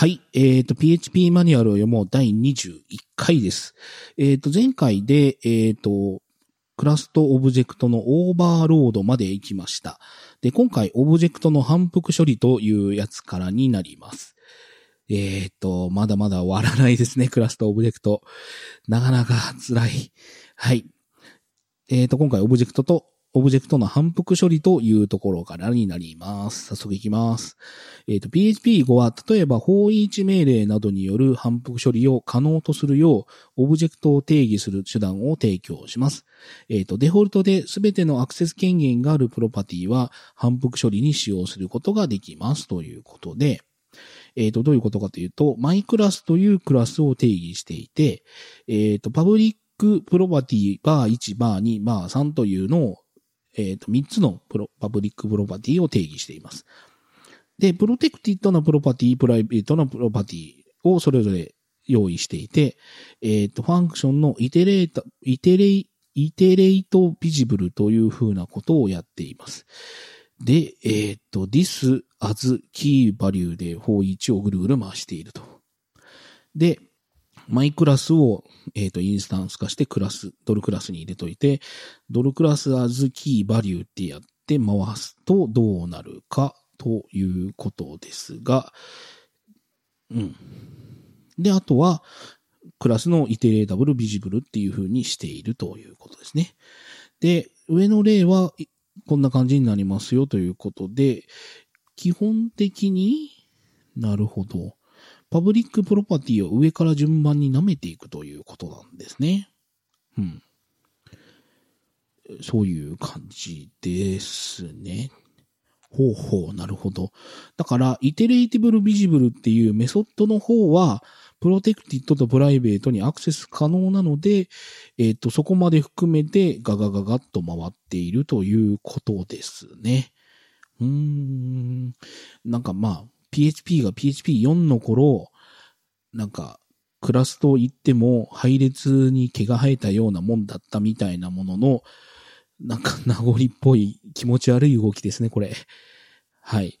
はい。えっ、と、PHP マニュアルを読もう第21回です。えっ、と、前回で、えっ、と、クラスとオブジェクトのオーバーロードまで行きました。で、今回、オブジェクトの反復処理というやつからになります。えっ、と、まだまだ終わらないですね、クラスとオブジェクト。なかなか辛い。はい。えっ、と、今回、オブジェクトと、オブジェクトの反復処理というところからになります。早速いきます。えっ、と、PHP5 は、例えば、 foreach 命令などによる反復処理を可能とするよう、オブジェクトを定義する手段を提供します。えっ、と、デフォルトで全てのアクセス権限があるプロパティは、反復処理に使用することができます。ということで、えっ、と、どういうことかというと、 MyClass というクラスを定義していて、えっ、と、パブリックプロパティバー1、バー2、バー3というのを、えっ、と、3つのプロ、 public プロパティを定義しています。で、 protected なプロパティ、 private なプロパティをそれぞれ用意していて、えっ、と、 function の iterator、itera、iterateVisible という風なことをやっています。で、えっ、と、this as key value で foreach をぐるぐる回していると。で、 MyClass を、えっ、と、インスタンス化してクラス、ドルクラスに入れといて、ドルクラス as key value ってやって回すとどうなるかということですが、うん。で、あとは、クラスのイテレータブルビジブルっていう風にしているということですね。で、上の例は、こんな感じになりますよということで、基本的になるほど。 public プロパティを上から順番に舐めていくということなんですね。うん。そういう感じですね。ほうほう、なるほど。だから、 iterateVisible っていうメソッドの方は、 protected と private にアクセス可能なので、えっ、と、そこまで含めてガガガガッと回っているということですね。うーん。なんかまあ、PHP が PHP4 の頃、なんか、クラスと言っても配列に毛が生えたようなもんだったみたいなものの、なんか 名残っぽい気持ち悪い動きですね、これ。はい。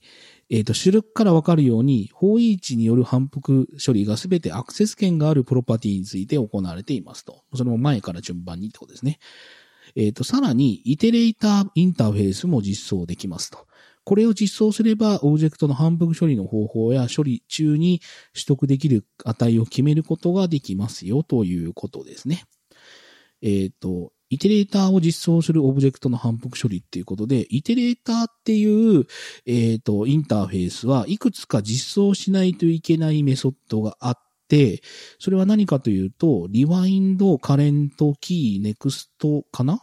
えっ、と、主力からわかるように、方位置による反復処理がすべてアクセス権があるプロパティについて行われていますと。それも前から順番にってことですね。えっ、と、さらに、イテレーターインターフェースも実装できますと。これを実装すれば、オブジェクトの反復処理の方法や処理中に取得できる値を決めることができますよということですね。えっ、と、イテレーターを実装するオブジェクトの反復処理っていうことで、イテレーターっていう、えっ、と、インターフェースはいくつか実装しないといけないメソッドがあって、それは何かというと、 rewind、current、key、next かな？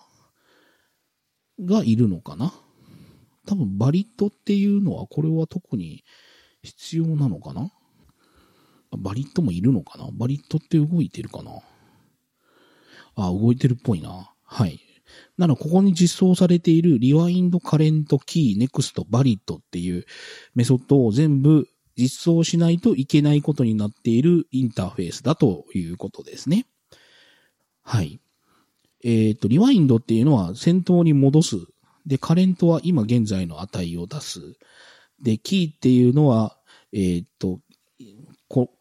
がいるのかな？多分、 valid っていうのは、これは特に必要なのかな？ valid もいるのかな？ valid って動いてるかな？あ、動いてるっぽいな。はい。なら、ここに実装されている rewind current key next valid っていうメソッドを全部実装しないといけないことになっているインターフェースだということですね。はい。えっ、と、リワインドっていうのは先頭に戻す。で、カレントは今現在の値を出す。で、キーっていうのは、えっ、と、こ、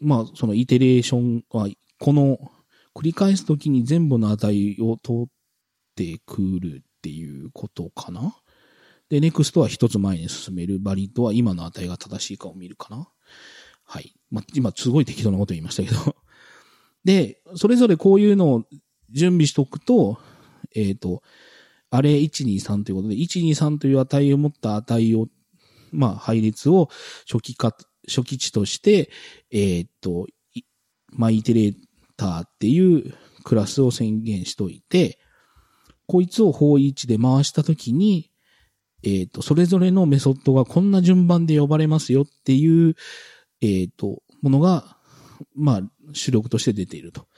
まあ、そのイテレーションは、この繰り返すときに全部の値を通ってくるっていうことかなで、ネクストは一つ前に進める。バリッドは今の値が正しいかを見るかなはい。まあ、今すごい適当なこと言いましたけど。で、それぞれこういうのを準備しとくと、えっ、と、あれ123ということで、123という値を持った値を、まあ、配列を初期化、初期値として、えっ、と、マイテレーターっていうクラスを宣言しといて、こいつを方位置で回したときに、えっ、と、それぞれのメソッドがこんな順番で呼ばれますよっていう、えっ、と、ものが、まあ、主力として出ていると。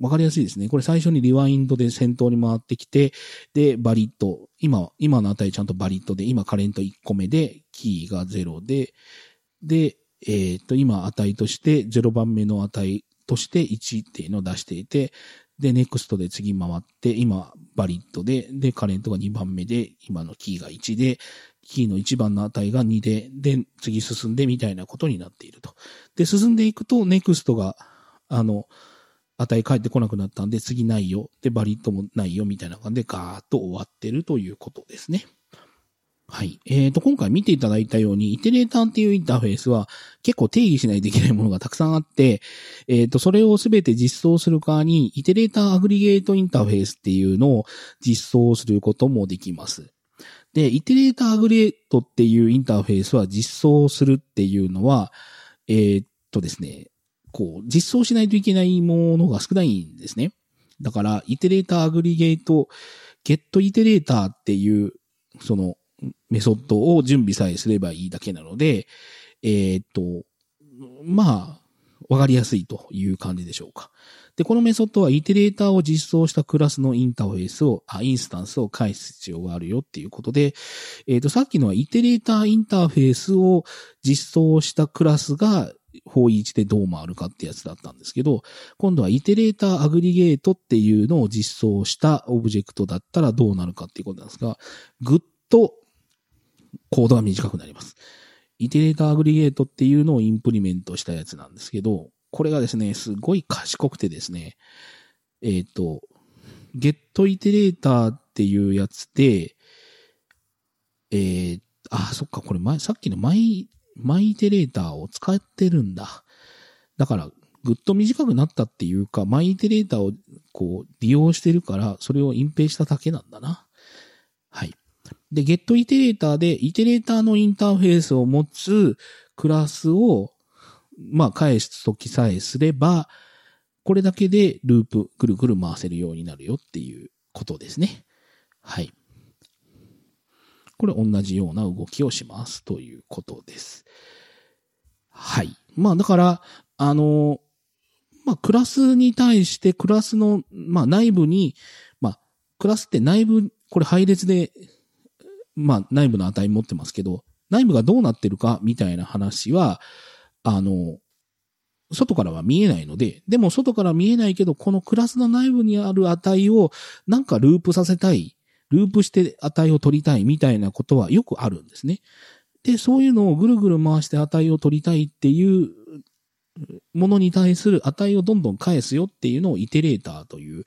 わかりやすいですね。これ最初にリワインドで先頭に回ってきて、で、バリット。今、今の値ちゃんとバリットで、今カレント1個目で、キーが0で、で、えっ、と、今値として0番目の値として1っていうのを出していて、で、ネクストで次回って、今、バリットで、で、カレントが2番目で、今のキーが1で、キーの1番の値が2で、で、次進んでみたいなことになっていると。で、進んでいくと、ネクストが、あの、値返ってこなくなったんで、次ないよ。で、バリットもないよ、みたいな感じでガーッと終わってるということですね。はい。えっ、ー、と、今回見ていただいたように、イテレーターっていうインターフェースは結構定義しないといけないものがたくさんあって、えっ、ー、と、それをすべて実装する側に、イテレーターアグリゲートインターフェースっていうのを実装することもできます。で、イテレーターアグリゲートっていうインターフェースは実装するっていうのは、えー、っとですね、こう、実装しないといけないものが少ないんですね。だから、イテレーターアグリゲート、ゲットイテレーターっていう、その、メソッドを準備さえすればいいだけなので、えー、っと、まあ、わかりやすいという感じでしょうか。で、このメソッドはイテレーターを実装したクラスのインターフェースを、あ、インスタンスを返す必要があるよっていうことで、えっ、と、さっきのはイテレーターインターフェースを実装したクラスが、方位置でどう回るかってやつだったんですけど、今度はイテレーターアグリゲートっていうのを実装したオブジェクトだったらどうなるかっていうことなんですが、ぐっとコードが短くなります。イテレーターアグリゲートっていうのをインプリメントしたやつなんですけど、これがですね、すごい賢くてですね、えっ、ー、と、ゲットイテレーターっていうやつで、えー、あ、そっか、これ前、さっきのマイ、マイテレーターを使ってるんだ。だから、ぐっと短くなったっていうか、マイイテレーターをこう利用してるから、それを隠蔽しただけなんだな。はい。で、ゲットイテレーターで、イテレーターのインターフェースを持つクラスを、まあ、返すときさえすれば、これだけでループ、くるくる回せるようになるよっていうことですね。はい。これ同じような動きをしますということです。はい。まあだから、あの、まあクラスに対してクラスの、まあ内部に、まあクラスって内部、これ配列でまあ内部の値持ってますけど、内部がどうなってるかみたいな話は、あの、外からは見えないので、でも外から見えないけど、このクラスの内部にある値をなんかループさせたい、ループして値を取りたいみたいなことはよくあるんですね。で、そういうのをぐるぐる回して値を取りたいっていうものに対する値をどんどん返すよっていうのをイテレーターという、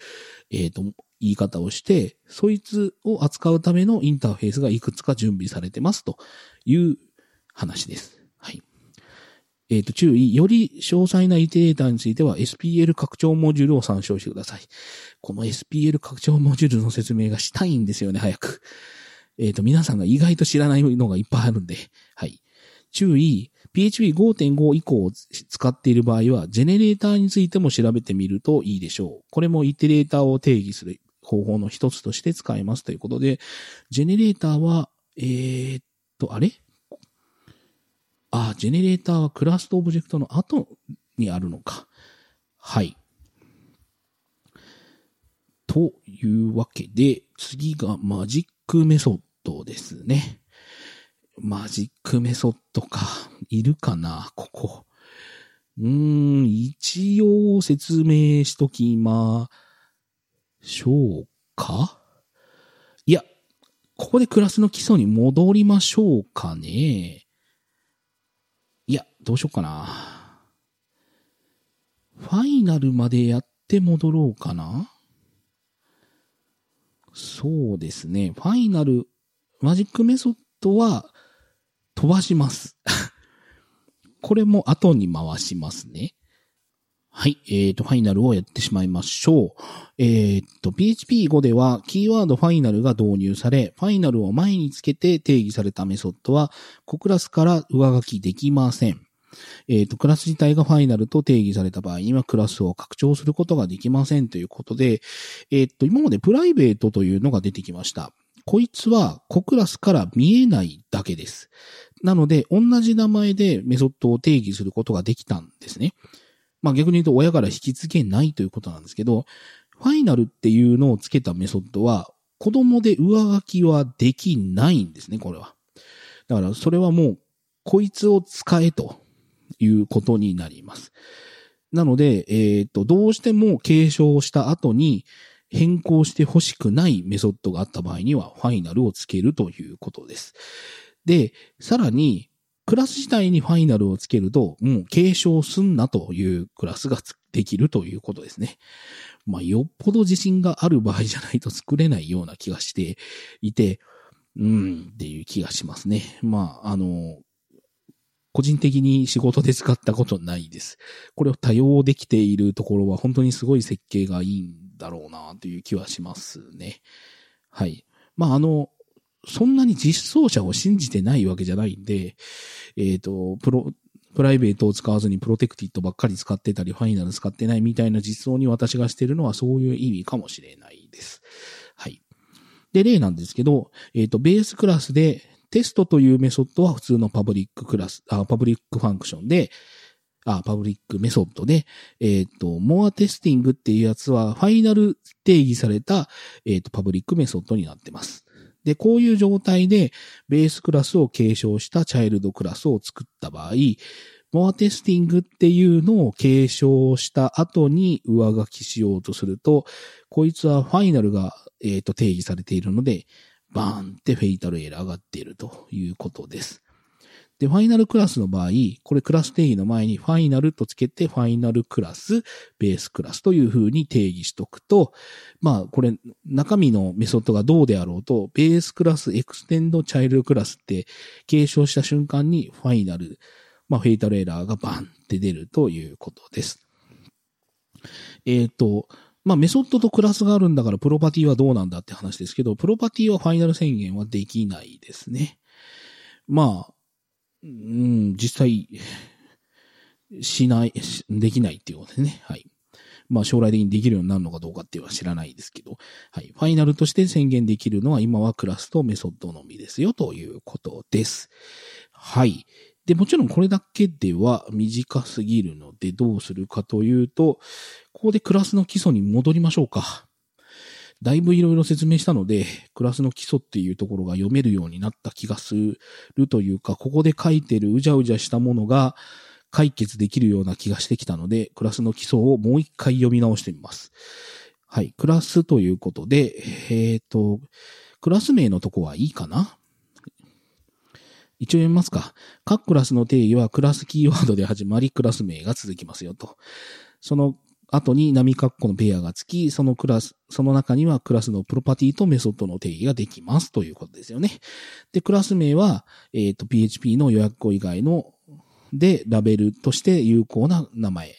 えっ、ー、と、言い方をして、そいつを扱うためのインターフェースがいくつか準備されてますという話です。えっ、ー、と、注意。より詳細なイテレータについては SPL 拡張モジュールを参照してください。この SPL 拡張モジュールの説明がしたいんですよね、早く。えっ、ー、と、皆さんが意外と知らないのがいっぱいあるんで。はい。注意。PHP5.5 以降を使っている場合は、ジェネレーターについても調べてみるといいでしょう。これもイテレーターを定義する方法の一つとして使えますということで、ジェネレーターは、えー、っと、あれ？あ、ジェネレーターはクラスとオブジェクトの後にあるのか。はい。というわけで、次がマジックメソッドですね。マジックメソッドか。いるかなここ。うーん、一応説明しときましょうかいや、ここでクラスの基礎に戻りましょうかね。どうしようかな。ファイナルまでやって戻ろうかな。そうですね。ファイナル、マジックメソッドは飛ばします。これも後に回しますね。はい。えっ、ー、と、ファイナルをやってしまいましょう。えっ、ー、と、PHP5 では、キーワードファイナルが導入され、ファイナルを前につけて定義されたメソッドは、コクラスから上書きできません。えっ、ー、と、クラス自体がファイナルと定義された場合には、クラスを拡張することができませんということで、えっ、と、今までプライベートというのが出てきました。こいつは、コクラスから見えないだけです。なので、同じ名前でメソッドを定義することができたんですね。まあ逆に言うと親から引き継げないということなんですけど、ファイナルっていうのをつけたメソッドは、子供で上書きはできないんですね、これは。だからそれはもう、こいつを使えということになります。なので、えっ、と、どうしても継承した後に変更して欲しくないメソッドがあった場合には、ファイナルをつけるということです。で、さらに、クラス自体にファイナルをつけると、もう継承すんなというクラスができるということですね。まあ、よっぽど自信がある場合じゃないと 作れないような気がしていて、うんっていう気がしますね。まあ、あの、個人的に仕事で使ったことないです。これを多用できているところは本当にすごい設計がいいんだろうなという気はしますね。はい。まあ、あの、そんなに実装者を信じてないわけじゃないんで、えっ、ー、と、プロ、プライベートを使わずにプロテクティッドばっかり使ってたり、ファイナル使ってないみたいな実装に私がしてるのはそういう意味かもしれないです。はい。で、例なんですけど、えっ、ー、と、ベースクラスでテストというメソッドは普通のパブリッククラス、あ public function で、あ、パブリックメソッドで、えっ、ー、と、 more testing っていうやつは、ファイナル定義された、えっ、ー、と、パブリックメソッドになってます。で、こういう状態で、ベースクラスを継承したチャイルドクラスを作った場合、 more testing っていうのを継承した後に上書きしようとすると、こいつはファイナルが、えー、と定義されているので、バーンって fatal error が出るということです。で、ファイナルクラスの場合、これクラス定義の前にファイナルとつけて、ファイナルクラス、ベースクラスという風に定義しとくと、まあ、これ、中身のメソッドがどうであろうと、ベースクラス、 extend、チャイルドクラスって継承した瞬間にファイナル、まあ、 fatal error がバンって出るということです。えっ、ー、と、まあ、メソッドとクラスがあるんだから、プロパティはどうなんだって話ですけど、プロパティはファイナル宣言はできないですね。まあ、うん、実際、しない、できないっていうことですね。はい。まあ将来的にできるようになるのかどうかっていうのは知らないですけど、はい。ファイナルとして宣言できるのは今はクラスとメソッドのみですよということです。はい。で、もちろんこれだけでは短すぎるのでどうするかというと、ここでクラスの基礎に戻りましょうか。だいぶいろいろ説明したので、クラスの基礎っていうところが読めるようになった気がするというか、ここで書いてるうじゃうじゃしたものが解決できるような気がしてきたので、クラスの基礎をもう一回読み直してみます。はい。クラスということで、えっ、ー、と、クラス名のとこはいいかな？一応読みますか。各クラスの定義はクラスキーワードで始まり、クラス名が続きますよと。その後に波括弧のペアがつき、そのクラス、その中にはクラスのプロパティとメソッドの定義ができますということですよね。で、クラス名は、えっ、ー、と、PHP の予約語以外の、で、ラベルとして有効な名前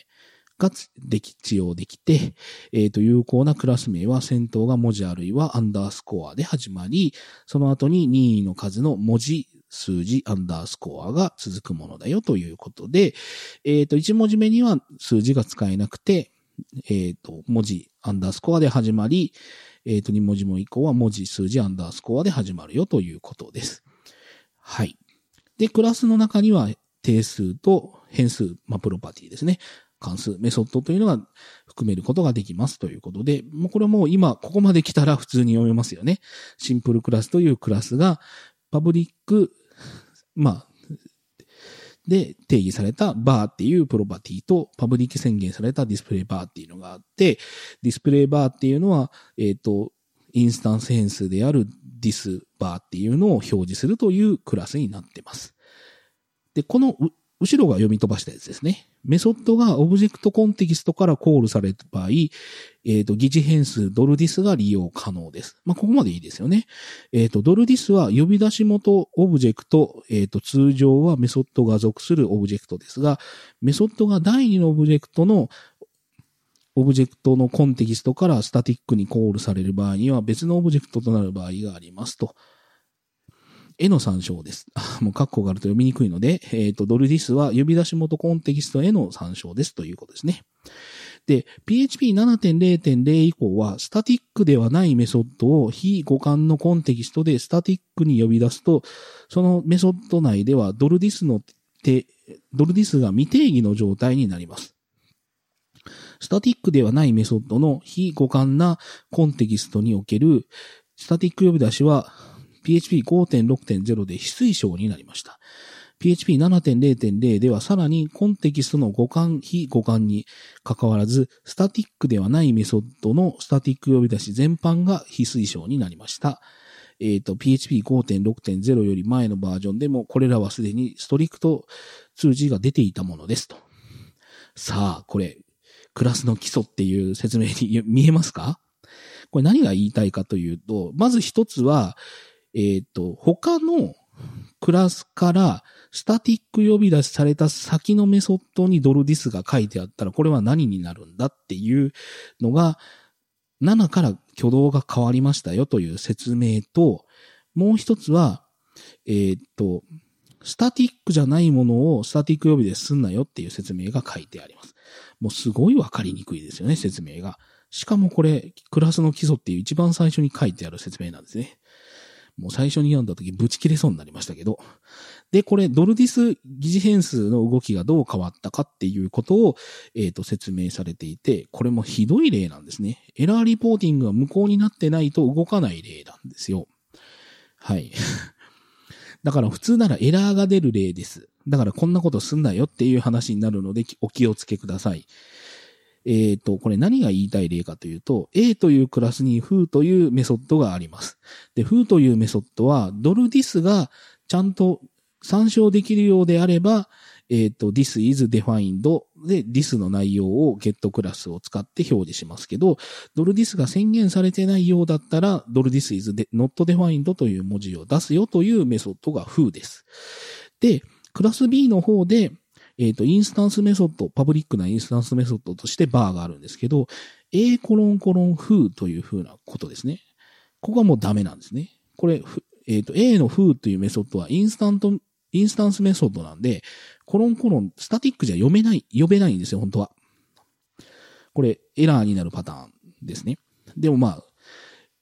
ができ、使用できて、えっ、ー、と、有効なクラス名は先頭が文字あるいはアンダースコアで始まり、その後に任意の数の文字、数字、アンダースコアが続くものだよということで、えっ、ー、と、1文字目には数字が使えなくて、えっ、ー、と、文字、アンダースコアで始まり、えっ、ー、と、2文字も以降は文字、数字、アンダースコアで始まるよということです。はい。で、クラスの中には定数と変数、まあ、プロパティですね。関数、メソッドというのが含めることができますということで、もうこれも今、ここまで来たら普通に読めますよね。シンプルクラスというクラスが、パブリック、まあ、で定義された bar っていうプロパティとパブリック宣言された display bar っていうのがあって、 display bar っていうのは、えっ、ー、と、インスタンス変数である this bar っていうのを表示するというクラスになってます。で、この後ろが読み飛ばしたやつですね。メソッドがオブジェクトコンテキストからコールされた場合、えっ、ー、と、疑似変数ドル this が利用可能です。まあ、ここまでいいですよね。えっ、ー、と、ドル this は呼び出し元オブジェクト、えっ、ー、と、通常はメソッドが属するオブジェクトですが、メソッドが第二のオブジェクトのオブジェクトのコンテキストからスタティックにコールされる場合には別のオブジェクトとなる場合がありますと。への参照です。もう括弧があると読みにくいので、えっ、ー、と、ドル this は呼び出し元コンテキストへの参照ですということですね。で、PHP7.0.0 以降は、スタティックではないメソッドを非互換のコンテキストでスタティックに呼び出すと、そのメソッド内ではドルディスの手、ドルディスが未定義の状態になります。スタティックではないメソッドの非互換なコンテキストにおけるスタティック呼び出しは PHP5.6.0 で非推奨になりました。PHP7.0.0 ではさらにコンテキストの互換、非互換に関わらず、スタティックではないメソッドのスタティック呼び出し全般が非推奨になりました。えっ、と、PHP5.6.0 より前のバージョンでも、これらはすでにストリクト通知が出ていたものですと。さあ、これ、クラスの基礎っていう説明に見えますか？これ何が言いたいかというと、まず一つは、えっ、ー、と、他のクラスからスタティック呼び出しされた先のメソッドにドルディスが書いてあったら、これは何になるんだっていうのが、7から挙動が変わりましたよという説明と、もう一つは、えー、と、スタティックじゃないものをスタティック呼び出しすんなよっていう説明が書いてあります。もうすごいわかりにくいですよね、説明が。しかもこれ、クラスの基礎っていう一番最初に書いてある説明なんですね。もう最初に読んだ時ブチ切れそうになりましたけど。で、これ、ドルディス疑似変数の動きがどう変わったかっていうことを、えっ、ー、と、説明されていて、これもひどい例なんですね。エラーリポーティングが無効になってないと動かない例なんですよ。はい。だから普通ならエラーが出る例です。だからこんなことすんなよっていう話になるのでお気をつけください。えっ、ー、と、これ何が言いたい例かというと、A というクラスに foo というメソッドがあります。で、foo というメソッドは、ドルディスがちゃんと参照できるようであれば、えっ、ー、と、this is defined で this の内容を get クラスを使って表示しますけど、ドル this が宣言されてないようだったら、ドル this is not defined という文字を出すよというメソッドが foo です。で、クラス B の方で、えっ、ー、と、インスタンスメソッド、パブリックなインスタンスメソッドとして bar があるんですけど、A コロンコロンフーという風なことですね。ここはもうダメなんですね。これ、えっ、ー、と、A のフーというメソッドはインスタント、インスタンスメソッドなんで、コロンコロン、スタティックじゃ読めない、呼べないんですよ、本当は。これ、エラーになるパターンですね。でもまあ、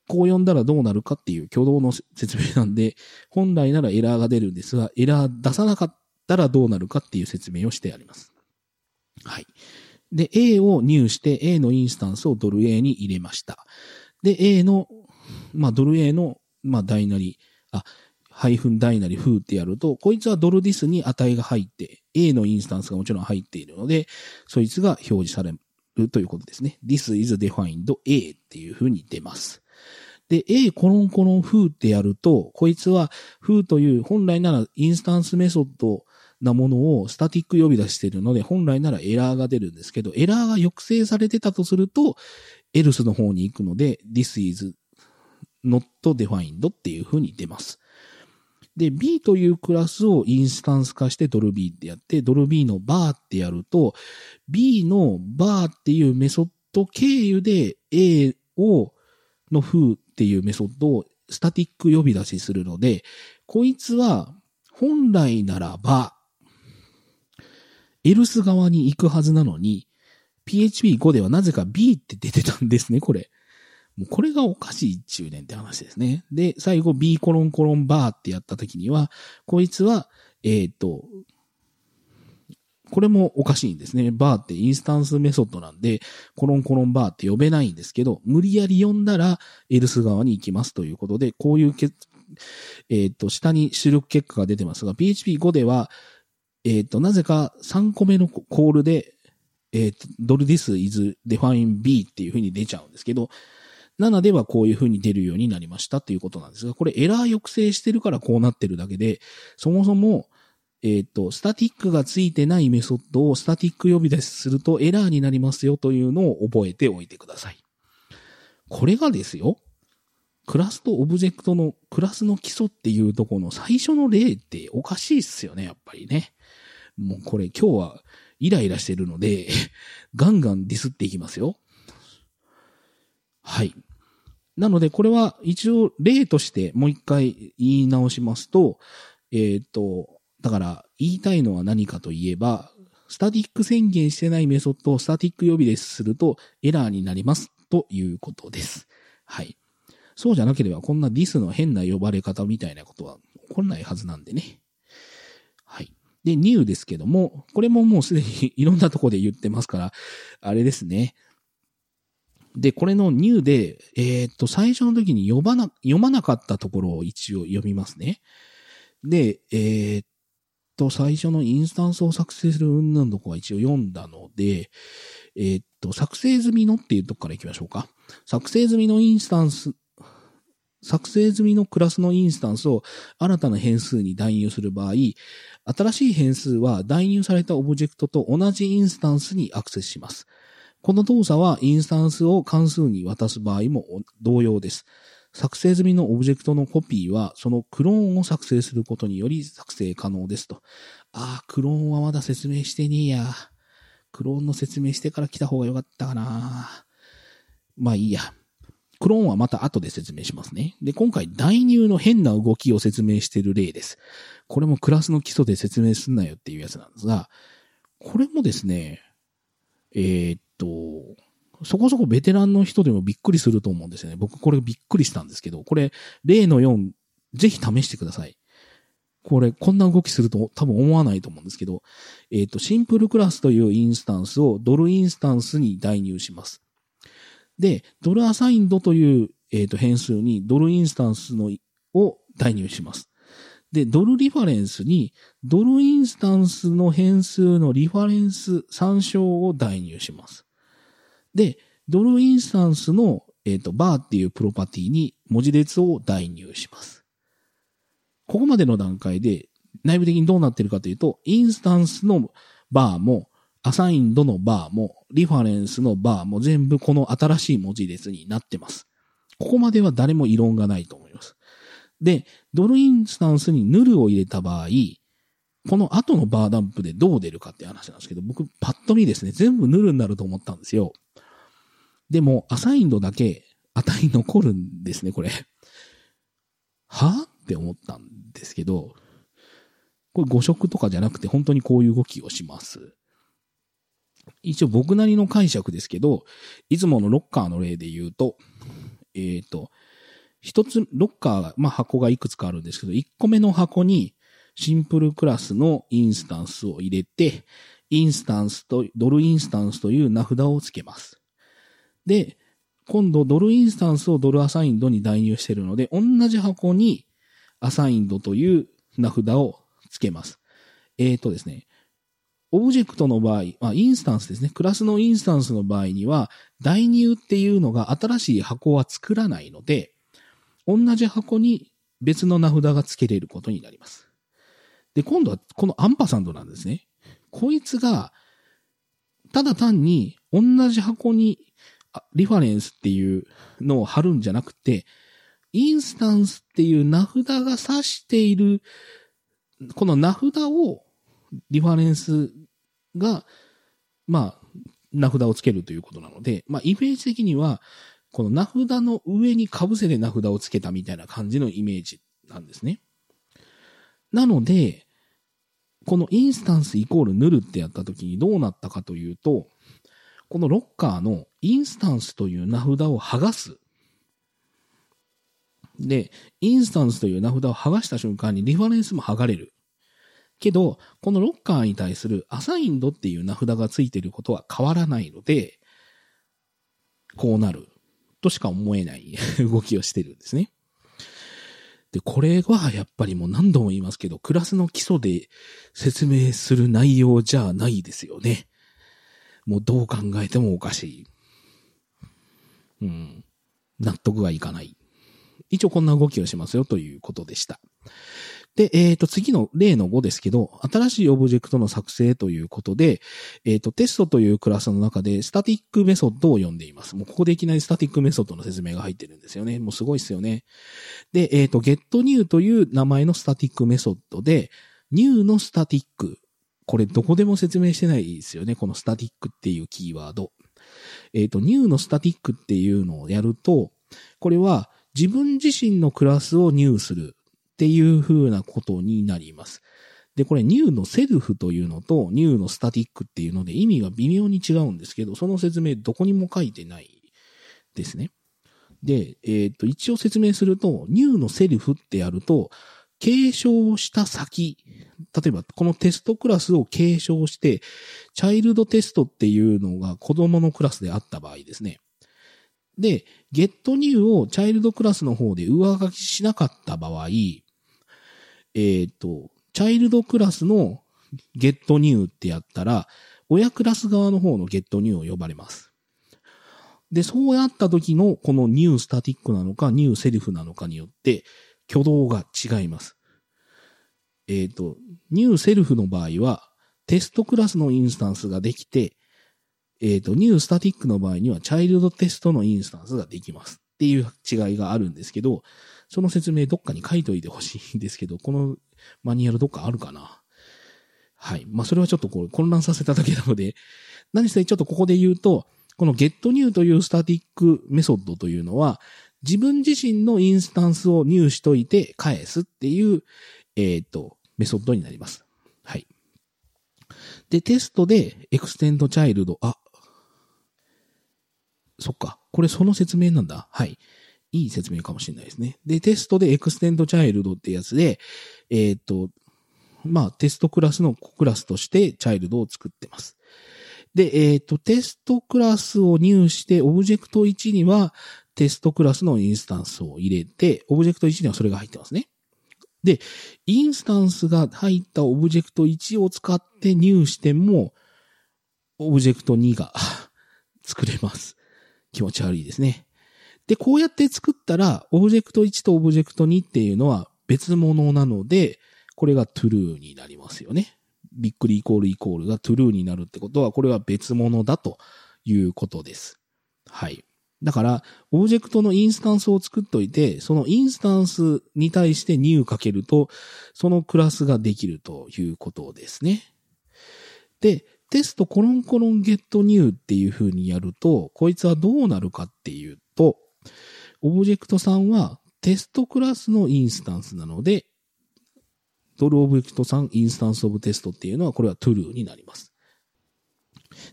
こう呼んだらどうなるかっていう挙動の説明なんで、本来ならエラーが出るんですが、エラー出さなかったたらどうなるかっていう説明をしてあります。はい。で、A を入して A のインスタンスをドル A に入れました。で、A の、まあ、ドル A の、まあ、大なり、あ、ハイフン大なり風ってやると、こいつはドル this に値が入って、A のインスタンスがもちろん入っているので、そいつが表示されるということですね。This is defined A っていう風に出ます。で、A コロンコロン風ってやると、こいつは風という本来ならインスタンスメソッドなものをスタティック呼び出しているので、本来ならエラーが出るんですけど、エラーが抑制されてたとすると、エルスの方に行くので、this is not defined っていう風に出ます。で、B というクラスをインスタンス化してドル B ってやって、ドル B のバーってやると、B のバーっていうメソッド経由で A をの風っていうメソッドをスタティック呼び出しするので、こいつは本来ならば、エルス側に行くはずなのに、PHP5 ではなぜか B って出てたんですね、これ。もうこれがおかしい中年って話ですね。で、最後 B コロンコロンバーってやった時には、こいつは、えっ、ー、と、これもおかしいんですね。バーってインスタンスメソッドなんで、コロンコロンバーって呼べないんですけど、無理やり呼んだら、エルス側に行きますということで、こういうけ、えっ、ー、と、下に出力結果が出てますが、PHP5 では、えっ、ー、と、なぜか3個目のコールで、えっ、ー、と、ドルディス is define B っていう風に出ちゃうんですけど、7ではこういう風に出るようになりましたっていうことなんですが、これエラー抑制してるからこうなってるだけで、そもそも、えっ、ー、と、スタティックがついてないメソッドをスタティック呼び出しするとエラーになりますよというのを覚えておいてください。これがですよ、クラスとオブジェクトのクラスの基礎っていうところの最初の例っておかしいっすよね、やっぱりね。もうこれ今日はイライラしてるので ガンガンディスっていきますよ。はい。なので、これは一応例としてもう一回言い直しますと、えっ、ー、と、だから言いたいのは何かといえば、スタティック宣言してないメソッドをスタティック呼び出しするとエラーになりますということです。はい。そうじゃなければこんなディスの変な呼ばれ方みたいなことは起こらないはずなんでね。はい。で、ニューですけども、これももうすでに いろんなとこで言ってますから、あれですね。で、これのニューで、えー、っと、最初の時に読まな、読まなかったところを一応読みますね。で、えー、っと、最初のインスタンスを作成する云々のとこは一応読んだので、えー、っと、作成済みのっていうとこから行きましょうか。作成済みのインスタンス作成済みのクラスのインスタンスを新たな変数に代入する場合、新しい変数は代入されたオブジェクトと同じインスタンスにアクセスします。この動作はインスタンスを関数に渡す場合も同様です。作成済みのオブジェクトのコピーは、そのクローンを作成することにより作成可能ですと。ああ、クローンはまだ説明してねえや。クローンの説明してから来た方がよかったかな。まあいいや。クローンはまた後で説明しますね。で、今回代入の変な動きを説明している例です。これもクラスの基礎で説明すんなよっていうやつなんですが、これもですね、えー、っと、そこそこベテランの人でもびっくりすると思うんですよね。僕これびっくりしたんですけど、これ例の4、ぜひ試してください。これ、こんな動きすると多分思わないと思うんですけど、えっ、と、シンプルクラスというインスタンスをドルインスタンスに代入します。で、ドルアサインドという、えっ、ー、と、変数にドルインスタンスのを代入します。で、ドルリファレンスに、ドルインスタンスの変数のリファレンス参照を代入します。で、ドルインスタンスの、えっ、ー、と、バーっていうプロパティに文字列を代入します。ここまでの段階で内部的にどうなってるかというと、インスタンスのバーもアサインドのバーも、リファレンスのバーも全部この新しい文字列になってます。ここまでは誰も異論がないと思います。で、ドルインスタンスにヌルを入れた場合、この後のバーダンプでどう出るかって話なんですけど、僕パッと見ですね、全部ヌルになると思ったんですよ。でも、アサインドだけ値残るんですね、これ。はって思ったんですけど、これ誤色とかじゃなくて本当にこういう動きをします。一応僕なりの解釈ですけど、いつものロッカーの例で言うと、えっ、ー、と、一つ、ロッカー、まあ箱がいくつかあるんですけど、一個目の箱にシンプルクラスのインスタンスを入れて、インスタンスと、ドルインスタンスという名札をつけます。で、今度ドルインスタンスをドルアサインドに代入しているので、同じ箱にアサインドという名札をつけます。えっ、ー、とですね、オブジェクトの場合、まあ、インスタンスですね。クラスのインスタンスの場合には、代入っていうのが新しい箱は作らないので、同じ箱に別の名札が付けれることになります。で、今度はこのアンパサンドなんですね。こいつが、ただ単に同じ箱にリファレンスっていうのを貼るんじゃなくて、インスタンスっていう名札が指している、この名札をリファレンスが、まあ、名札をつけるということなので、まあ、イメージ的には、この名札の上に被せて名札をつけたみたいな感じのイメージなんですね。なので、このインスタンスイコールヌルってやった時にどうなったかというと、このロッカーのインスタンスという名札を剥がす。で、インスタンスという名札を剥がした瞬間にリファレンスも剥がれる。けど、このロッカーに対するアサインドっていう名札がついていることは変わらないので、こうなるとしか思えない 動きをしてるんですね。で、これはやっぱりもう何度も言いますけど、クラスの基礎で説明する内容じゃないですよね。もうどう考えてもおかしい。うん。納得がいかない。一応こんな動きをしますよということでした。で、えっ、ー、と、次の例の5ですけど、新しいオブジェクトの作成ということで、えっ、ー、と、テストというクラスの中で、スタティックメソッドを呼んでいます。もうここでいきなりスタティックメソッドの説明が入ってるんですよね。もうすごいっすよね。で、えっ、ー、と、getNew という名前のスタティックメソッドで、new のスタティック。これどこでも説明してないですよね。このスタティックっていうキーワード。えっ、と、new のスタティックっていうのをやると、これは自分自身のクラスを入するっていう風なことになります。で、これ new のセルフというのと new のスタティックっていうので意味が微妙に違うんですけど、その説明どこにも書いてないですね。で、えっ、と、一応説明すると、new のセルフってやると、継承した先、例えばこのテストクラスを継承して、チャイルドテストっていうのが子供のクラスであった場合ですね。で、getNew をチャイルドクラスの方で上書きしなかった場合、えっ、ー、と、チャイルドクラスの getNew ってやったら、親クラス側の方の getNew を呼ばれます。で、そうやった時のこの new static なのか、 new self なのかによって、挙動が違います。えっ、ー、と、 new self の場合は、テストクラスのインスタンスができて、えっ、ー、と、 new static の場合には、チャイルドテストのインスタンスができます。っていう違いがあるんですけど、その説明どっかに書いといてほしいんですけど、このマニュアルどっかあるかな？はい。まあ、それはちょっとこう混乱させただけなので、何せちょっとここで言うと、この getNew というスタティックメソッドというのは、自分自身のインスタンスを入しといて返すっていう、えっ、ー、と、メソッドになります。はい。で、テストで extend child、あ、そっか。これその説明なんだ。はい。いい説明かもしれないですね。で、テストで extend child ってやつで、えっ、と、まあ、テストクラスのクラスとして child を作ってます。で、えっ、と、テストクラスを入して、オブジェクト1にはテストクラスのインスタンスを入れて、オブジェクト1にはそれが入ってますね。で、インスタンスが入ったオブジェクト1を使って入しても、オブジェクト2が 作れます。気持ち悪いですね。で、こうやって作ったら、オブジェクト1とオブジェクト2っていうのは別物なので、これが true になりますよね。びっくりイコールイコールが true になるってことは、これは別物だということです。はい。だから、オブジェクトのインスタンスを作っといて、そのインスタンスに対して new かけると、そのクラスができるということですね。で、テストコロンコロン getNew っていう風にやると、こいつはどうなるかっていうと、オブジェクト3はテストクラスのインスタンスなので、ドルオブジェクト3 instanceof test っていうのは、これは true になります。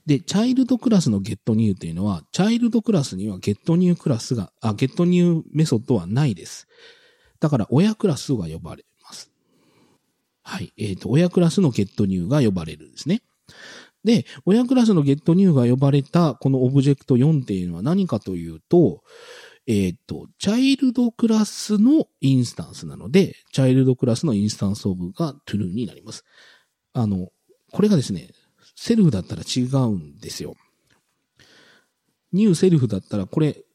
で、 child クラスの getNew っていうのは、 child クラスには getNew クラスが、あ、getNew メソッドはないです。だから、親クラスが呼ばれます。はい。えっ、ー、と、親クラスの getNew が呼ばれるんですね。で、親クラスの getNew が呼ばれたこのオブジェクト4っていうのは何かというと、えっ、ー、と、 child クラスのインスタンスなので、 child クラスの instanceof が true になります。あの、これがですね、 self だったら違うんですよ。 new self だったらこれ、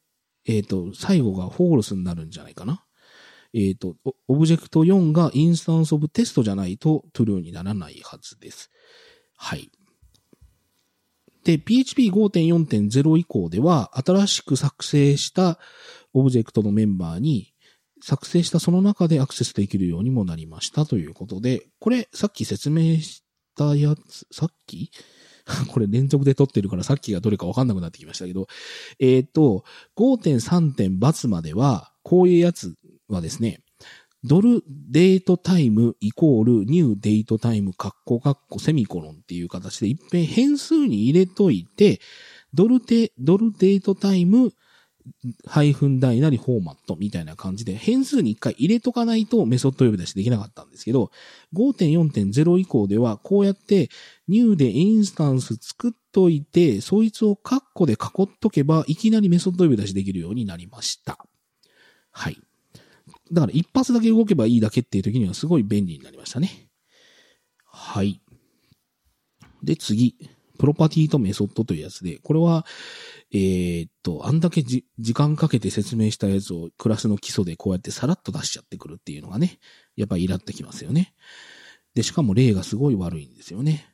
えっ、ー、と、最後が false になるんじゃないかな。えっ、ー、と、オブジェクト4が instanceof test じゃないと true にならないはずです。はい。で、PHP5.4.0 以降では、新しく作成したオブジェクトのメンバーに、作成したその中でアクセスできるようにもなりましたということで、これ、さっき説明したやつ、さっき？これ連続で撮ってるからさっきがどれかわかんなくなってきましたけど、えっ、ー、と、5.3.× までは、こういうやつはですね、ドルデートタイムイコールニューデートタイムカッコカッコセミコロンっていう形で一遍変数に入れといて、ドルデ、ドルデートタイムハイフンダイナリフォーマットみたいな感じで変数に一回入れとかないとメソッド呼び出しできなかったんですけど、5.4.0以降ではこうやってニューでインスタンス作っといて、そいつをカッコで囲っとけばいきなりメソッド呼び出しできるようになりました。はい。だから一発だけ動けばいいだけっていう時にはすごい便利になりましたね。はい。で、次。プロパティとメソッドというやつで、これは、えー、っと、あんだけ時間かけて説明したやつをクラスの基礎でこうやってさらっと出しちゃってくるっていうのがね、やっぱイラってきますよね。で、しかも例がすごい悪いんですよね。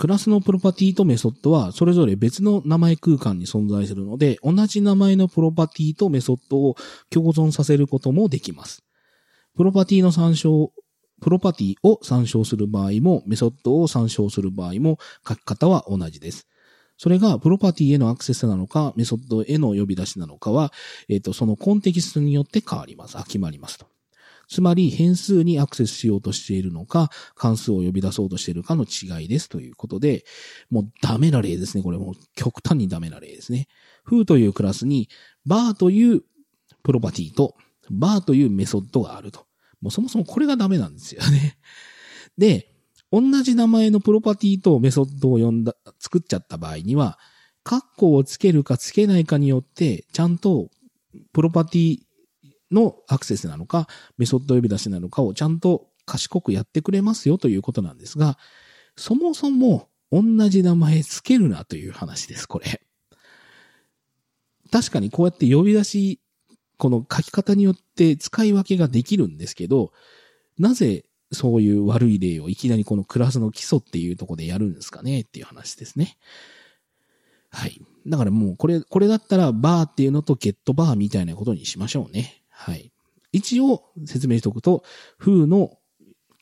クラスのプロパティとメソッドはそれぞれ別の名前空間に存在するので、同じ名前のプロパティとメソッドを共存させることもできます。プロパティの参照、プロパティを参照する場合も、メソッドを参照する場合も、書き方は同じです。それが、プロパティへのアクセスなのか、メソッドへの呼び出しなのかは、えっ、ー、と、そのコンテキストによって変わります。あ、決まりますと。つまり変数にアクセスしようとしているのか、関数を呼び出そうとしているかの違いですということで、もうダメな例ですね。これもう極端にダメな例ですね。foo というクラスに bar というプロパティと bar というメソッドがあると。もうそもそもこれがダメなんですよね。で、同じ名前のプロパティとメソッドを呼んだ、作っちゃった場合には、カッコをつけるかつけないかによって、ちゃんとプロパティのアクセスなのか、メソッド呼び出しなのかをちゃんと賢くやってくれますよということなんですが、そもそも同じ名前つけるなという話です、これ。確かにこうやって呼び出し、この書き方によって使い分けができるんですけど、なぜそういう悪い例をいきなりこのクラスの基礎っていうとこでやるんですかねっていう話ですね。はい。だからもうこれ、これだったらバーっていうのとゲットバーみたいなことにしましょうね。はい。一応説明しておくと、 foo の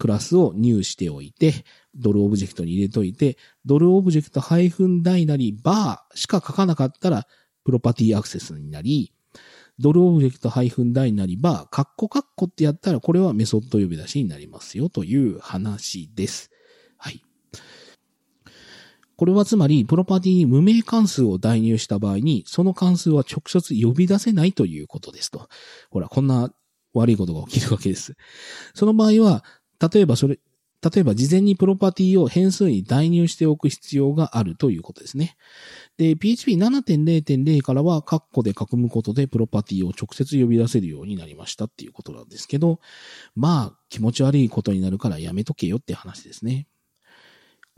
クラスを new しておいて、ドルオブジェクトに入れといて、ドルオブジェクトハイフン大なり bar しか書かなかったら、プロパティアクセスになり、ドルオブジェクトハイフン大なり bar、カッコカッコってやったら、これはメソッド呼び出しになりますよという話です。これはつまり、プロパティに無名関数を代入した場合に、その関数は直接呼び出せないということですと。ほら、こんな悪いことが起きるわけです。その場合は、例えばそれ、例えば事前にプロパティを変数に代入しておく必要があるということですね。で、PHP7.0.0 からは、カッコで囲むことでプロパティを直接呼び出せるようになりましたっていうことなんですけど、まあ、気持ち悪いことになるからやめとけよって話ですね。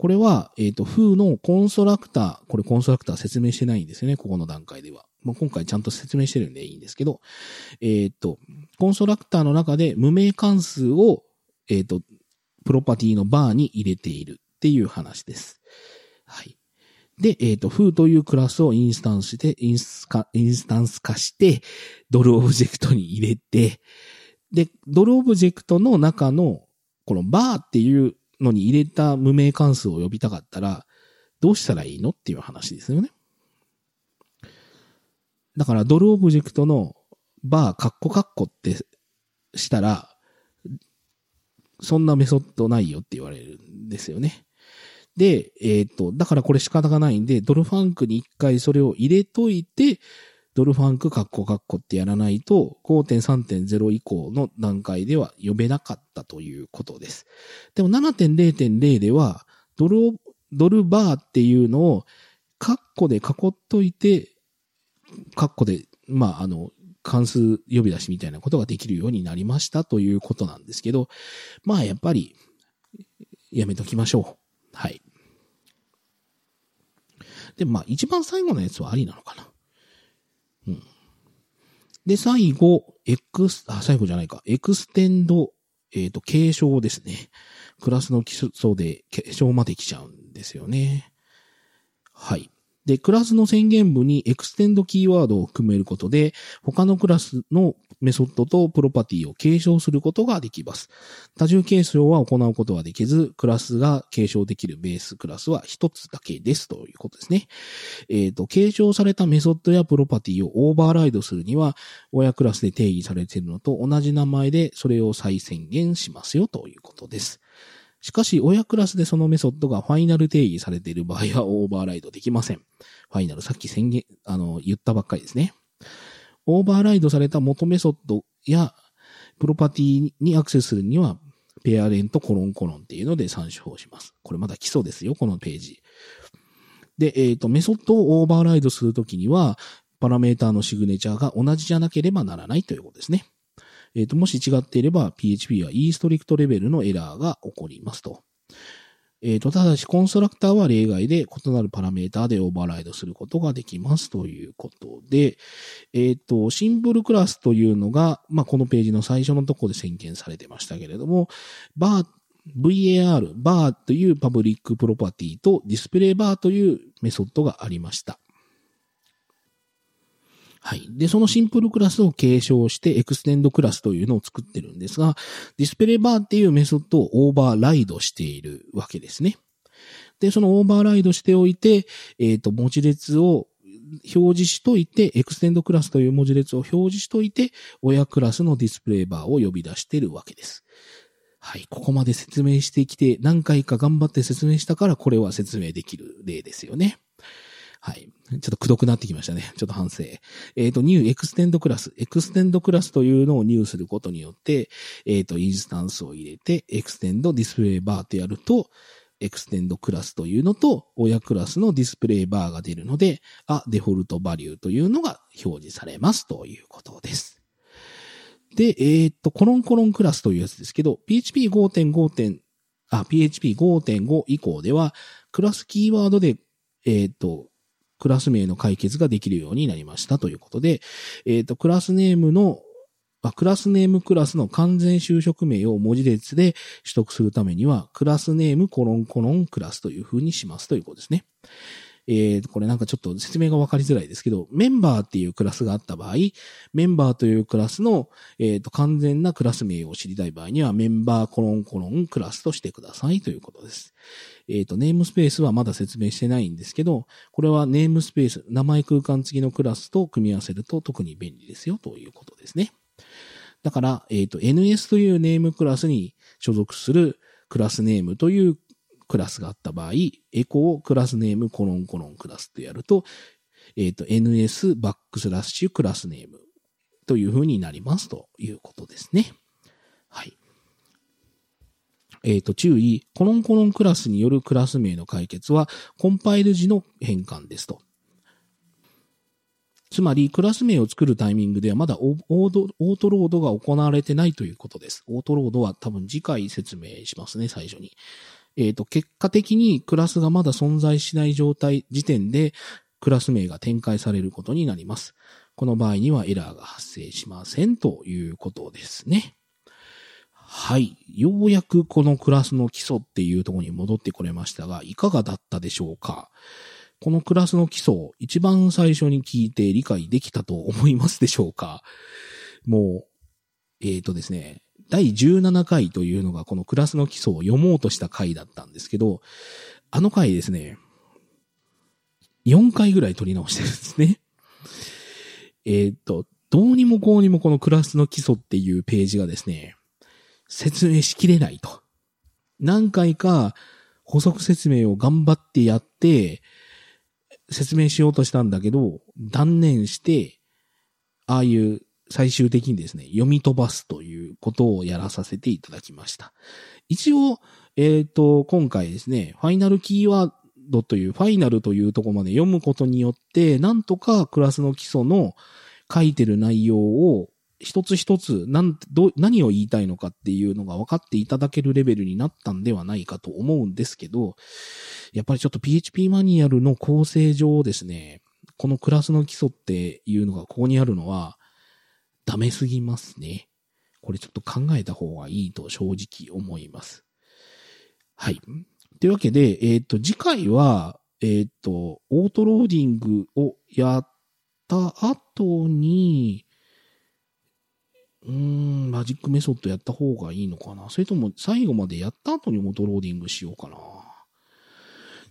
これは、えっ、ー、と、風のコンストラクター、これコンストラクター説明してないんですよね、ここの段階では。まあ、今回ちゃんと説明してるんでいいんですけど、えっ、ー、と、コンストラクターの中で無名関数をえっ、ー、と、プロパティの bar に入れているっていう話です。はい。で、えっ、ー、と、フーというクラスをインスタンスして、インスカ、インスタンス化して、ドルオブジェクトに入れて、で、ドルオブジェクトの中の、このバーっていうのに入れた無名関数を呼びたかったら、どうしたらいいのっていう話ですよね。だから、ドルオブジェクトのバー、カッコカッコってしたら、そんなメソッドないよって言われるんですよね。で、えっ、ー、と、だからこれ仕方がないんで、ドルファンクに一回それを入れといて、ドルファンクカッコカッコってやらないと、5.3.0以降の段階では呼べなかったということです。でも7.0.0では、ドルを、ドル bar っていうのを、カッコで囲っといて、カッコで、まあ、あの、関数呼び出しみたいなことができるようになりましたということなんですけど、まあやっぱり、やめときましょう。はい。で、まあ一番最後のやつはありなのかな。うん。で、最後、エクス、あ、最後じゃないか。 extend、えっ、ー、と、継承ですね。クラスの基礎で継承まで来ちゃうんですよね。はい。で、クラスの宣言部に extend キーワードを含めることで、他のクラスのメソッドとプロパティを継承することができます。多重継承は行うことができず、クラスが継承できるベースクラスは一つだけですということですね。えっ、ー、と、継承されたメソッドやプロパティをオーバーライドするには、親クラスで定義されているのと同じ名前でそれを再宣言しますよということです。しかし、親クラスでそのメソッドがファイナル定義されている場合はオーバーライドできません。ファイナル、さっき宣言、あの、言ったばっかりですね。オーバーライドされた元メソッドや、プロパティにアクセスするには、ペアレントコロンコロンっていうので参照します。これまだ基礎ですよ、このページ。で、えっ、ー、と、メソッドをオーバーライドするときには、パラメーターのシグネチャーが同じじゃなければならないということですね。えっ、ー、と、もし違っていれば PHP は e ストリクトレベルのエラーが起こりますと。えっ、ー、と、ただし、コンストラクターは例外で異なるパラメータでオーバーライドすることができますということで、えっ、ー、と、 SimpleClass というのが、まあ、このページの最初のところで宣言されてましたけれども、バー、VAR、バーというパブリックプロパティと displayVar というメソッドがありました。はい。で、その SimpleClass を継承して ExtendClass というのを作ってるんですが、 displayVar っていうメソッドをオーバーライドしているわけですね。で、そのオーバーライドしておいて、えっ、ー、と、文字列を表示しといて、 ExtendClass という文字列を表示しといて、親クラスの displayVar を呼び出しているわけです。はい。ここまで説明してきて、何回か頑張って説明したから、これは説明できる例ですよね。はい。ちょっとくどくなってきましたね。ちょっと反省。えっ、ー、と、 new ExtendClass。ExtendClass というのを new することによって、えっ、ー、と、インスタンスを入れて、 extend displayVar とやると、 ExtendClass というのと、親クラスの displayVar が出るので、あ、 default value というのが表示されますということです。で、えっ、と、コロンコロンクラスというやつですけど、PHP5.5. あ、PHP5.5 以降では、クラスキーワードで、えっ、と、クラス名の解決ができるようになりましたということで、えっ、と、クラスネームのクラスネームクラスの完全就職名を文字列で取得するためには、クラスネームコロンコロンクラスという風にしますということですね。えー、これなんかちょっと説明がわかりづらいですけど、メンバーっていうクラスがあった場合、メンバーというクラスの、えー、と完全なクラス名を知りたい場合には、メンバーコロンコロンクラスとしてくださいということです。えっ、ー、と、ネームスペースはまだ説明してないんですけど、これはネームスペース、名前空間付きのクラスと組み合わせると特に便利ですよということですね。だから、えっ、ー、と、NS というネームクラスに所属するクラスネームというクラスがあった場合、エコークラスネームコロンコロンクラスってやると、えっ、ー、と、NS バックスラッシュクラスネームという風になりますということですね。はい。えっ、ー、と、注意、コロンコロンクラスによるクラス名の解決は、コンパイル時の変換ですと。つまり、クラス名を作るタイミングではまだオートオートロードが行われてないということです。オートロードは多分次回説明しますね、最初に。えっ、ー、と、結果的にクラスがまだ存在しない状態、時点でクラス名が展開されることになります。この場合にはエラーが発生しませんということですね。はい。ようやくこのクラスの基礎っていうところに戻ってこれましたが、いかがだったでしょうか？このクラスの基礎一番最初に聞いて理解できたと思いますでしょうか？もう、えっ、ー、とですね、第17回というのがこのクラスの基礎を読もうとした回だったんですけど、あの回ですね、4回ぐらい取り直してるんですね。えっ、と、どうにもこうにもこのクラスの基礎っていうページがですね、説明しきれないと。何回か補足説明を頑張ってやって、説明しようとしたんだけど、断念して、ああいう最終的にですね、読み飛ばすということをやらさせていただきました。一応、えっ、ー、と、今回ですね、ファイナルキーワードという、ファイナルというとこまで読むことによって、なんとかクラスの基礎の書いてる内容を一つ一つ何ど何を言いたいのかっていうのが分かっていただけるレベルになったんではないかと思うんですけど、やっぱりちょっと PHP マニュアルの構成上ですね、このクラスの基礎っていうのがここにあるのは、ダメすぎますね。これちょっと考えた方がいいと正直思います。はい。というわけで、えっ、ー、と、次回は、えっ、ー、と、オートローディングをやった後に、うん、マジックメソッドやった方がいいのかなそれとも最後までやった後にオートローディングしようかな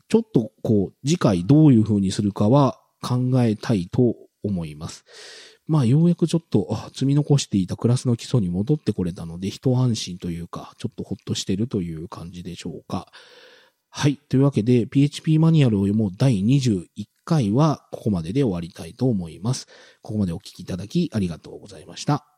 ちょっとこう、次回どういう風にするかは考えたいと思います。まあ、ようやくちょっと、積み残していたクラスの基礎に戻ってこれたので、一安心というか、ちょっとほっとしてるという感じでしょうか。はい。というわけで、PHP マニュアルを読もう第21回は、ここまでで終わりたいと思います。ここまでお聞きいただきありがとうございました。